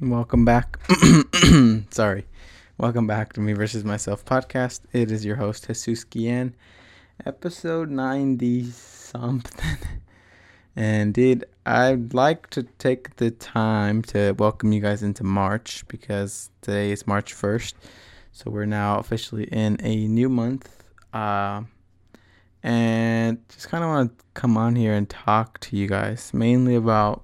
Welcome back. Sorry. Welcome back to Me versus Myself podcast. It is your host, Jesus Guillen, episode 90 something. And dude, I'd like to take the time to welcome you guys into March because today is March 1st. So we're now officially in a new month. Uh, and just kind of want to come on here and talk to you guys mainly about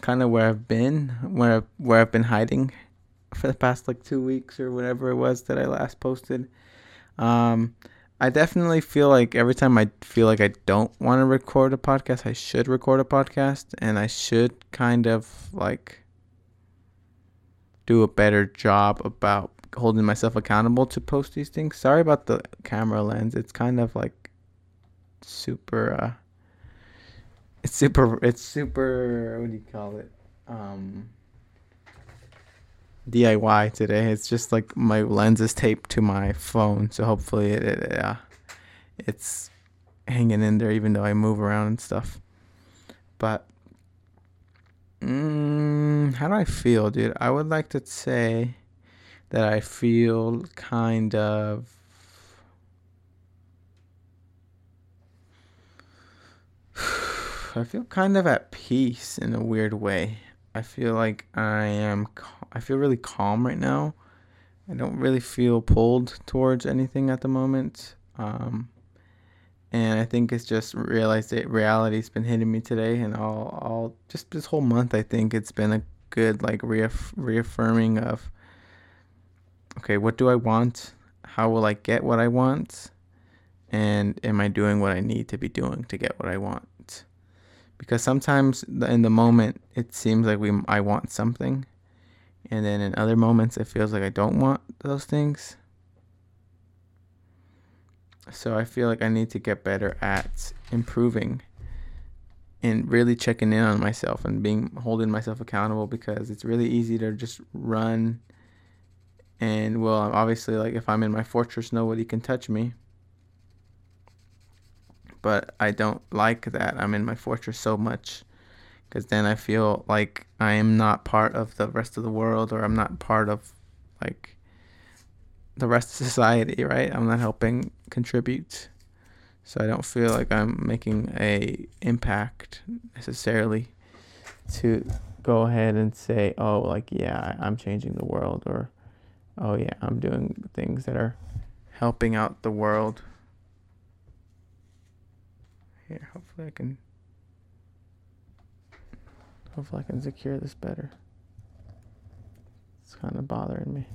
kind of where I've been, where where I've been hiding for the past like two weeks or whatever it was that I last posted. Um, I definitely feel like every time I feel like I don't want to record a podcast, I should record a podcast, and I should kind of like do a better job about holding myself accountable to post these things. Sorry about the camera lens; it's kind of like super. Uh, it's super. It's super. What do you call it? Um, DIY today. It's just like my lens is taped to my phone, so hopefully it, it uh, it's hanging in there, even though I move around and stuff. But mm, how do I feel, dude? I would like to say that I feel kind of I feel kind of at peace in a weird way. I feel like I am I feel really calm right now. I don't really feel pulled towards anything at the moment. Um, and I think it's just realized that reality's been hitting me today and all all just this whole month I think it's been a good like reaff- reaffirming of okay, what do I want? How will I get what I want? And am I doing what I need to be doing to get what I want? Because sometimes in the moment it seems like we I want something, and then in other moments it feels like I don't want those things. So I feel like I need to get better at improving and really checking in on myself and being holding myself accountable because it's really easy to just run. And well obviously like if I'm in my fortress nobody can touch me but I don't like that I'm in my fortress so much because then I feel like I am not part of the rest of the world or I'm not part of like the rest of society, right? I'm not helping contribute. So I don't feel like I'm making a impact necessarily to go ahead and say, "Oh, like yeah, I'm changing the world," or "Oh yeah, I'm doing things that are helping out the world." Here, hopefully I can hopefully I can secure this better. It's kind of bothering me.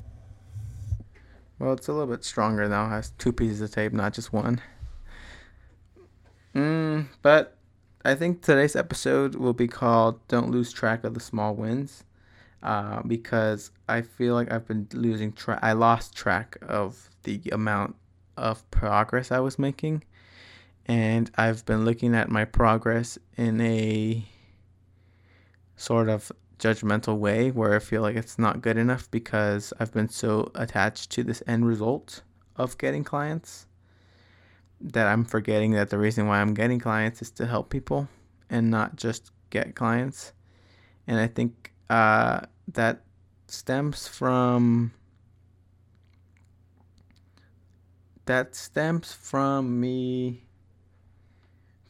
Well, it's a little bit stronger now. It has two pieces of tape, not just one. Mm, but I think today's episode will be called "Don't Lose Track of the Small Wins," uh, because I feel like I've been losing track. I lost track of the amount of progress I was making and I've been looking at my progress in a sort of judgmental way where I feel like it's not good enough because I've been so attached to this end result of getting clients that I'm forgetting that the reason why I'm getting clients is to help people and not just get clients. And I think uh, that stems from that stems from me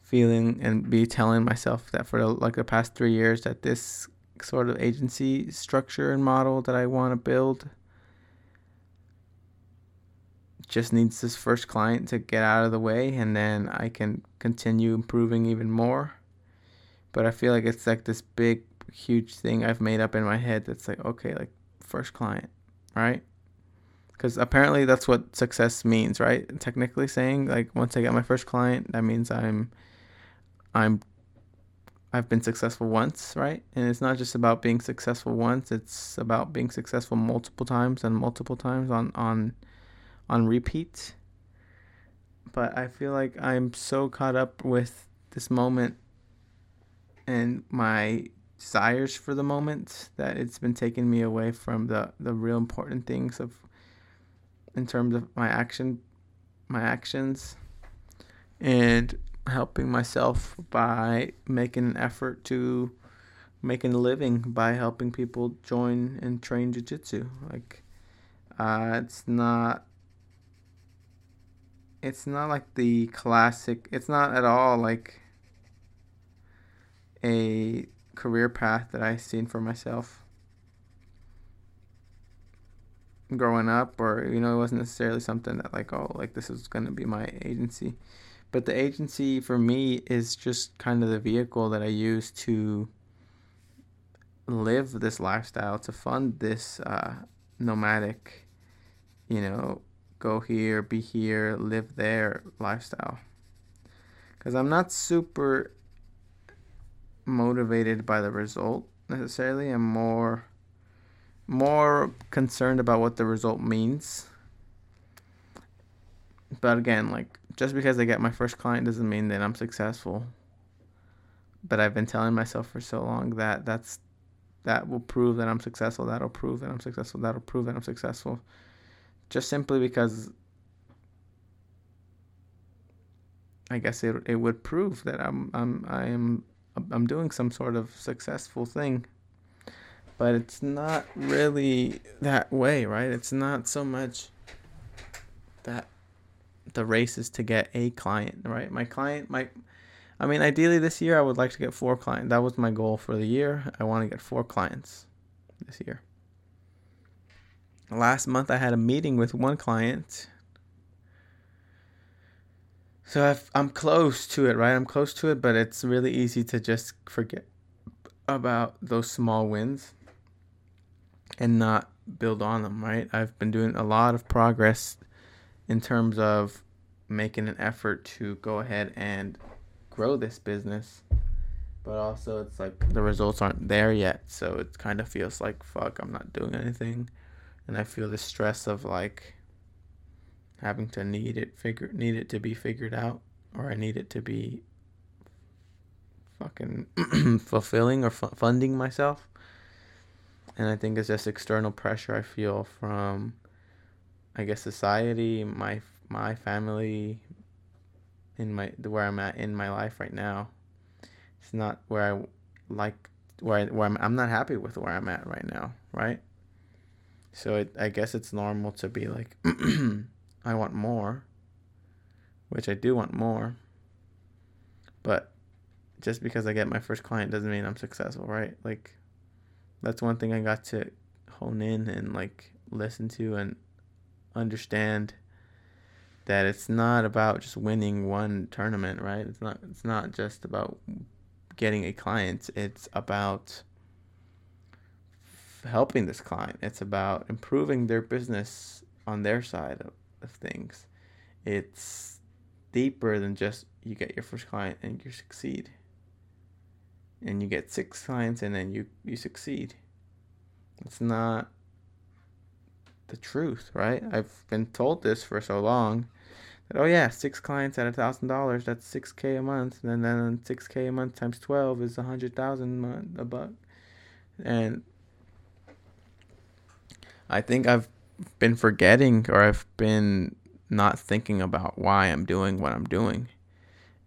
feeling and be telling myself that for like the past three years that this sort of agency structure and model that I want to build just needs this first client to get out of the way and then I can continue improving even more. But I feel like it's like this big huge thing I've made up in my head that's like okay, like first client, right? Cuz apparently that's what success means, right? Technically saying like once I get my first client, that means I'm I'm I've been successful once, right? And it's not just about being successful once, it's about being successful multiple times and multiple times on on on repeat. But I feel like I'm so caught up with this moment and my desires for the moment that it's been taking me away from the the real important things of in terms of my action my actions and helping myself by making an effort to making a living by helping people join and train jiu-jitsu. Like uh, it's not it's not like the classic it's not at all like a career path that i've seen for myself growing up or you know it wasn't necessarily something that like oh like this is going to be my agency but the agency for me is just kind of the vehicle that i use to live this lifestyle to fund this uh, nomadic you know go here be here live there lifestyle because i'm not super motivated by the result necessarily i'm more more concerned about what the result means. But again, like just because I get my first client doesn't mean that I'm successful. But I've been telling myself for so long that that's that will prove that I'm successful. That'll prove that I'm successful. That'll prove that I'm successful. Just simply because I guess it it would prove that I'm I'm I am I'm doing some sort of successful thing but it's not really that way, right? It's not so much that the race is to get a client, right? My client might I mean, ideally this year I would like to get four clients. That was my goal for the year. I want to get four clients this year. Last month I had a meeting with one client. So i am close to it, right? I'm close to it, but it's really easy to just forget about those small wins and not build on them, right? I've been doing a lot of progress in terms of making an effort to go ahead and grow this business. But also, it's like the results aren't there yet. So it kind of feels like, fuck, I'm not doing anything. And I feel the stress of like having to need it figure need it to be figured out or I need it to be fucking fulfilling or funding myself and I think it's just external pressure I feel from, I guess, society, my my family, in my where I'm at in my life right now. It's not where I like where I, where I'm. I'm not happy with where I'm at right now, right? So it, I guess it's normal to be like, I want more, which I do want more. But just because I get my first client doesn't mean I'm successful, right? Like that's one thing I got to hone in and like listen to and understand that it's not about just winning one tournament, right? It's not it's not just about getting a client. It's about helping this client. It's about improving their business on their side of, of things. It's deeper than just you get your first client and you succeed and you get six clients and then you you succeed it's not the truth right? I've been told this for so long that oh yeah six clients at a thousand dollars that's six k a month and then six k a month times 12 is a hundred thousand a buck. And i think i've been forgetting or i've been not thinking about why i'm doing what i'm doing.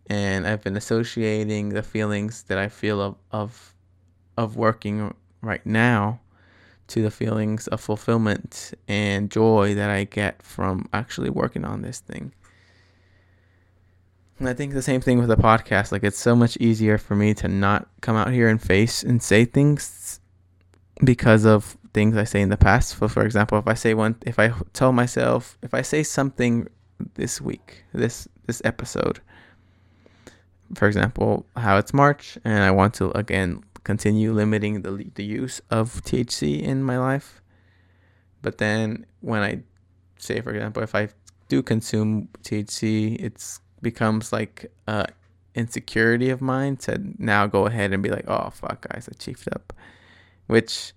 And I've been associating the feelings that I feel of of of working right now to the feelings of fulfillment and joy that I get from actually working on this thing. And I think the same thing with the podcast. Like it's so much easier for me to not come out here and face and say things because of things I say in the past. So for example, if I say one if I tell myself if I say something this week, this this episode for example, how it's March, and I want to again continue limiting the the use of THC in my life. But then when I say, for example, if I do consume THC, it's becomes like insecurity of mine to now go ahead and be like, oh fuck, guys, I chiefed up, which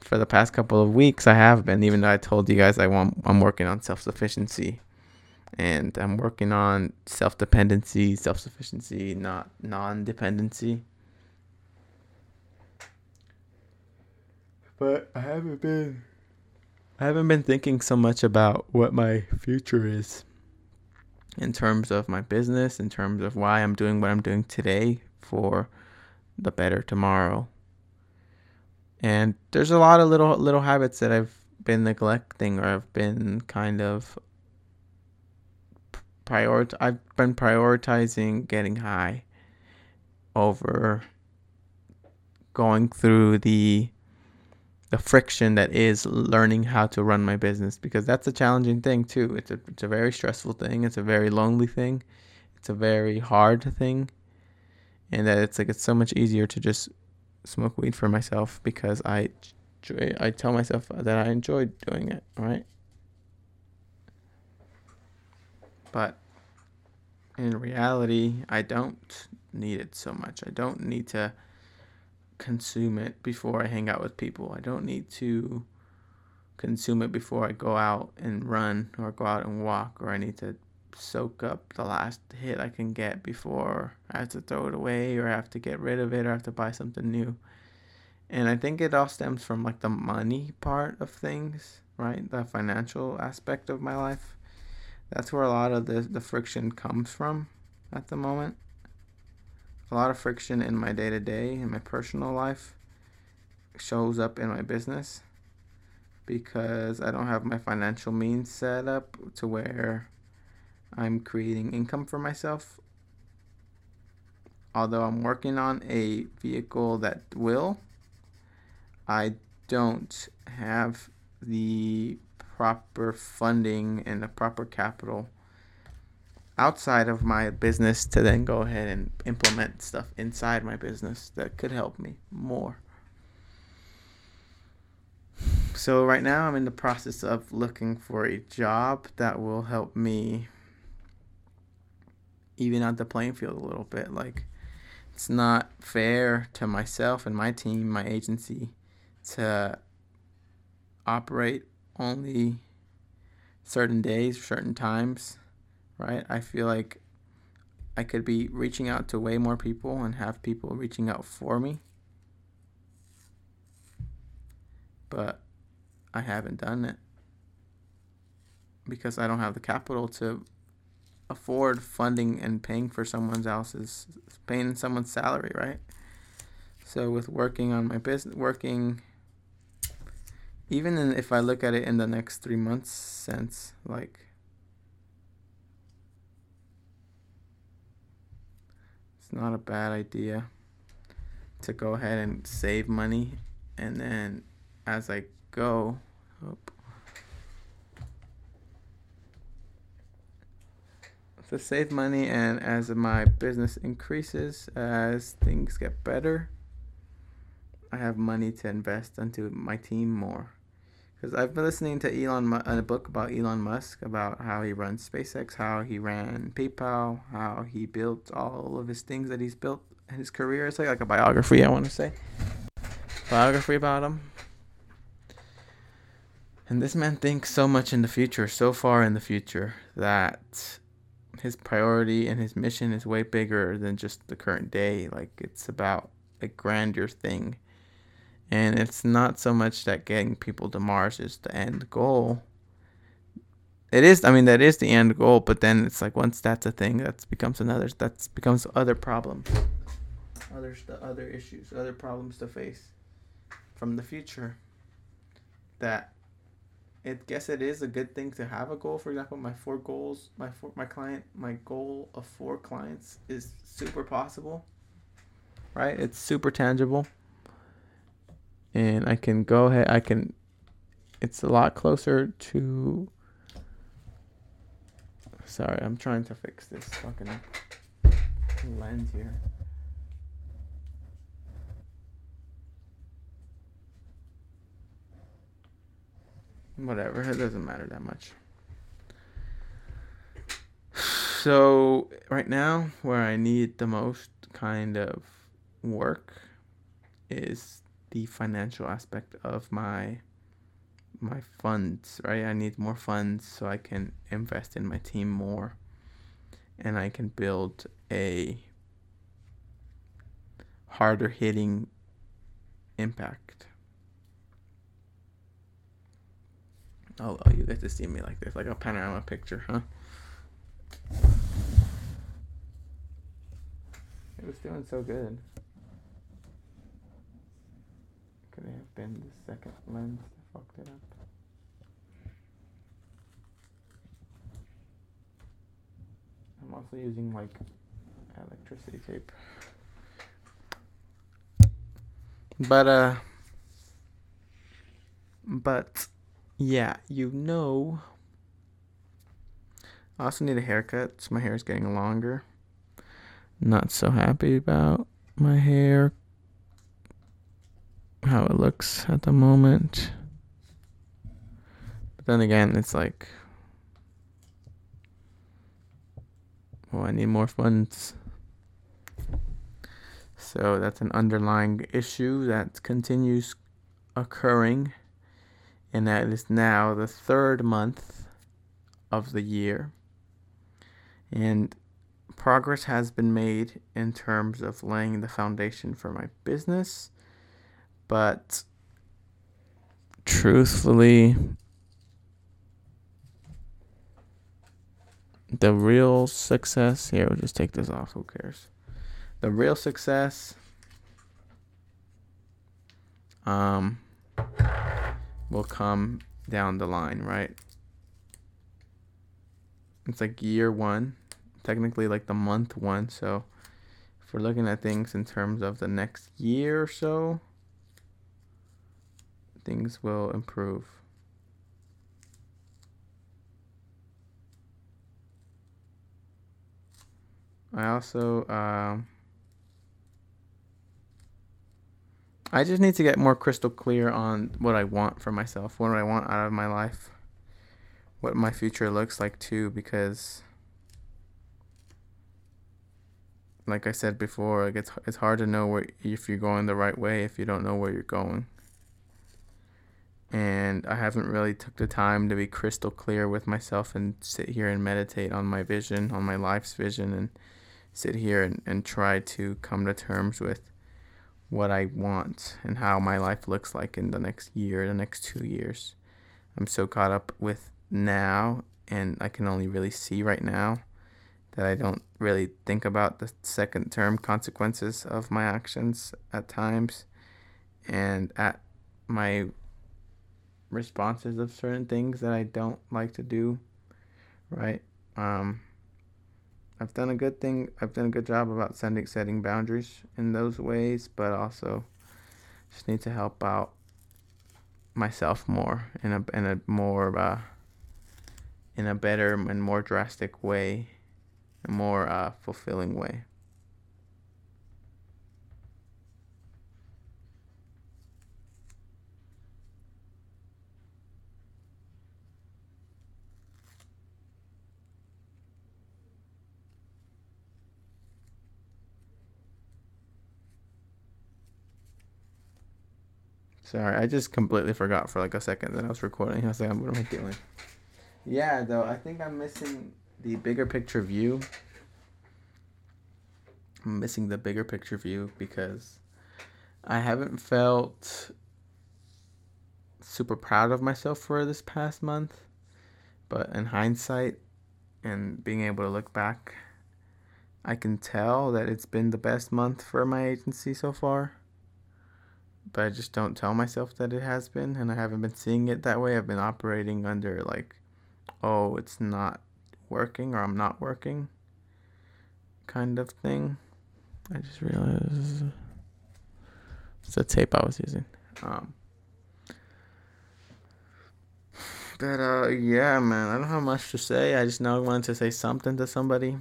for the past couple of weeks I have been. Even though I told you guys I want, I'm working on self sufficiency and I'm working on self dependency, self sufficiency, not non dependency. But I haven't been I haven't been thinking so much about what my future is in terms of my business, in terms of why I'm doing what I'm doing today for the better tomorrow. And there's a lot of little little habits that I've been neglecting or I've been kind of prior I've been prioritizing getting high over going through the the friction that is learning how to run my business because that's a challenging thing too. It's a it's a very stressful thing. It's a very lonely thing. It's a very hard thing. And that it's like it's so much easier to just smoke weed for myself because I I tell myself that I enjoy doing it, right? But in reality, I don't need it so much. I don't need to consume it before I hang out with people. I don't need to consume it before I go out and run or go out and walk, or I need to soak up the last hit I can get before I have to throw it away or I have to get rid of it or I have to buy something new. And I think it all stems from like the money part of things, right? The financial aspect of my life. That's where a lot of the, the friction comes from at the moment a lot of friction in my day to day, in my personal life, shows up in my business because I don't have my financial means set up to where I'm creating income for myself. Although I'm working on a vehicle that will, I don't have the proper funding and the proper capital outside of my business to then go ahead and implement stuff inside my business that could help me more. So right now I'm in the process of looking for a job that will help me even out the playing field a little bit. Like it's not fair to myself and my team, my agency, to operate only certain days, certain times right? I feel like I could be reaching out to way more people and have people reaching out for me. But I haven't done it because I don't have the capital to afford funding and paying for someone else's paying someone's salary, right? So with working on my business, working even in, if I look at it in the next 3 months sense, like it's not a bad idea to go ahead and save money. And then as I go to save money and as my business increases as things get better I have money to invest into my team more because I've been listening to Elon a book about Elon Musk about how he runs SpaceX, how he ran PayPal, how he built all of his things that he's built in his career. It's like like a biography, I want to say, biography about him. And this man thinks so much in the future, so far in the future, that his priority and his mission is way bigger than just the current day. Like it's about a grander thing and it's not so much that getting people to Mars is the end goal. It is, I mean, that is the end goal, but then it's like once that's a thing, that becomes another, that becomes other problems, other the other issues, other problems to face from the future. That it guess it is a good thing to have a goal. For example, my four goals, my four, my client, my goal of four clients is super possible. Right? It's super tangible and I can go ahead. I can. It's a lot closer to. Sorry, I'm trying to fix this fucking lens here. Whatever, it doesn't matter that much. So, right now, where I need the most kind of work is the financial aspect of my my funds, right? I need more funds so I can invest in my team more and I can build a harder hitting impact. Oh, oh, you get to see me like this, like a panorama picture, huh? It was doing so good. Could it have been the second lens that fucked it up? I'm also using like electricity tape. But uh but yeah, you know I also need a haircut. So my hair is getting longer. Not so happy about my hair how it looks at the moment. But then again, it's like well, I need more funds. So that's an underlying issue that continues occurring, and that is now the third month of the year. And progress has been made in terms of laying the foundation for my business, but truthfully, the real success here, we'll just take this off, who cares? The real success um will come down the line, right? It's like year 1, technically like the month 1, so if we're looking at things in terms of the next year or so, things will improve. I also um, I just need to get more crystal clear on what I want for myself, what I want out of my life, what my future looks like too, because like I said before, like it's it's hard to know where if you're going the right way if you don't know where you're going. And I haven't really took the time to be crystal clear with myself and sit here and meditate on my vision, on my life's vision and sit here and, and try to come to terms with what I want and how my life looks like in the next year, the next two years. I'm so caught up with now, and I can only really see right now that I don't really think about the second term consequences of my actions at times and at my responses of certain things that I don't like to do, right? Um, I've done a good thing. I've done a good job about sending setting boundaries in those ways, but also just need to help out myself more in a in a more uh, in a better and more drastic way, a more uh, fulfilling way. Sorry, I just completely forgot for like a second that I was recording. I was like, what am I doing? Yeah, though, I think I'm missing the bigger picture view. I'm missing the bigger picture view because I haven't felt super proud of myself for this past month. But in hindsight and being able to look back, I can tell that it's been the best month for my agency so far but I just don't tell myself that it has been, and I haven't been seeing it that way. I've been operating under like, oh, it's not working or I'm not working kind of thing. I just realized it's the tape I was using. Um, but uh, yeah, man, I don't have much to say. I just know I wanted to say something to somebody.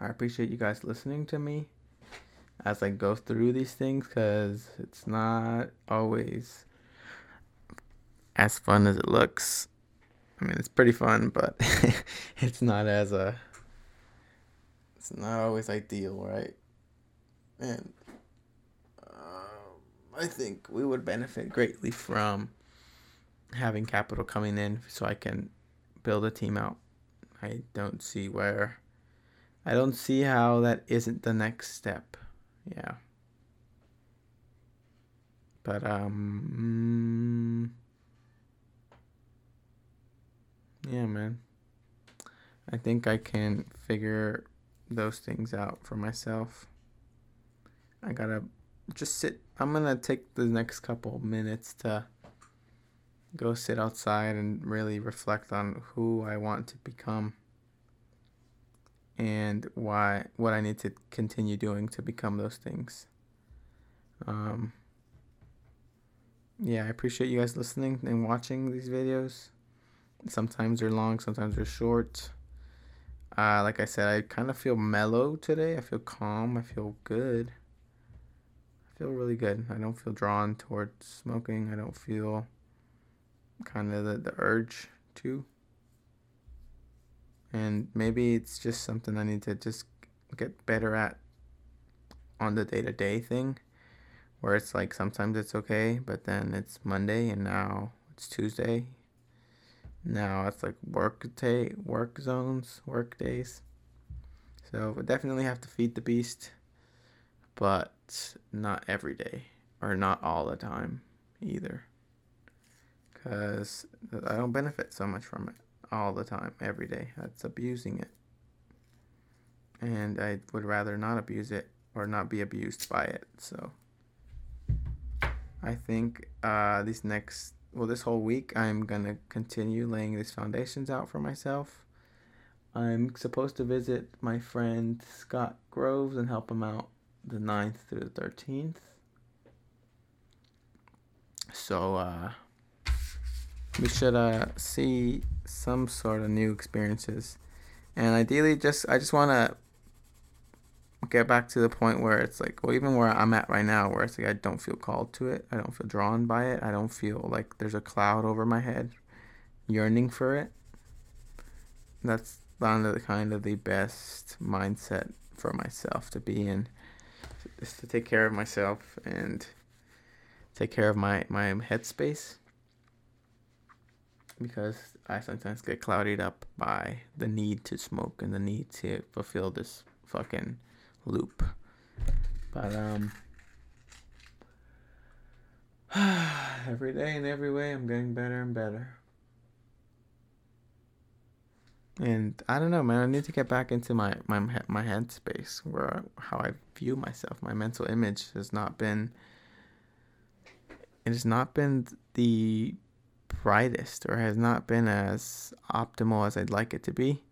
I appreciate you guys listening to me as I go through these things because it's not always as fun as it looks. I mean, it's pretty fun, but it's not as a. Uh, it's not always ideal, right? And uh, I think we would benefit greatly from having capital coming in so I can build a team out. I don't see where. I don't see how that isn't the next step yeah. But um mm, yeah, man. I think I can figure those things out for myself. I got to just sit. I'm gonna take the next couple minutes to go sit outside and really reflect on who I want to become and why what I need to continue doing to become those things. Um, yeah, I appreciate you guys listening and watching these videos. Sometimes they're long, sometimes they're short. Uh, like I said, I kind of feel mellow today. I feel calm. I feel good. I feel really good. I don't feel drawn towards smoking. I don't feel kind of the, the urge to. And maybe it's just something I need to just get better at on the day to day thing where it's like sometimes it's okay, but then it's Monday and now it's Tuesday. Now it's like work day, work zones, work days. So we definitely have to feed the beast, but not every day or not all the time either. Cuz I don't benefit so much from it all the time, every day. That's abusing it. And I would rather not abuse it or not be abused by it. So I think uh, this next, well, this whole week, I'm going to continue laying these foundations out for myself. I'm supposed to visit my friend Scott Groves and help him out the 9th through the 13th. So, uh, we should uh, see some sort of new experiences. And ideally, just I just want to get back to the point where it's like, well, even where I'm at right now, where it's like I don't feel called to it, I don't feel drawn by it, I don't feel like there's a cloud over my head, yearning for it. That's kind of the kind of the best mindset for myself to be in, is to take care of myself and take care of my my headspace. Because I sometimes get clouded up by the need to smoke and the need to fulfill this fucking loop. But um every day and every way I'm getting better and better. And I don't know, man. I need to get back into my my my headspace where how I view myself. My mental image has not been. It has not been the brightest, or has not been as optimal as I'd like it to be.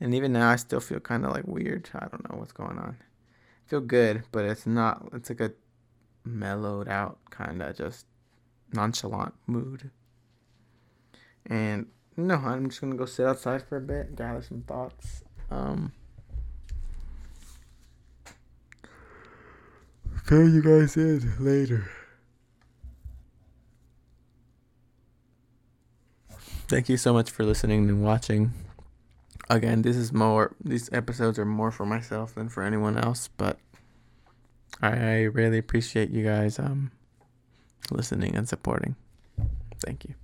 And even now, I still feel kind of like weird. I don't know what's going on. I feel good, but it's not. It's like a mellowed out kind of just nonchalant mood. And no, I'm just gonna go sit outside for a bit, gather some thoughts. Um, fill you guys in later. Thank you so much for listening and watching again, this is more, these episodes are more for myself than for anyone else, but I really appreciate you guys um, listening and supporting. Thank you.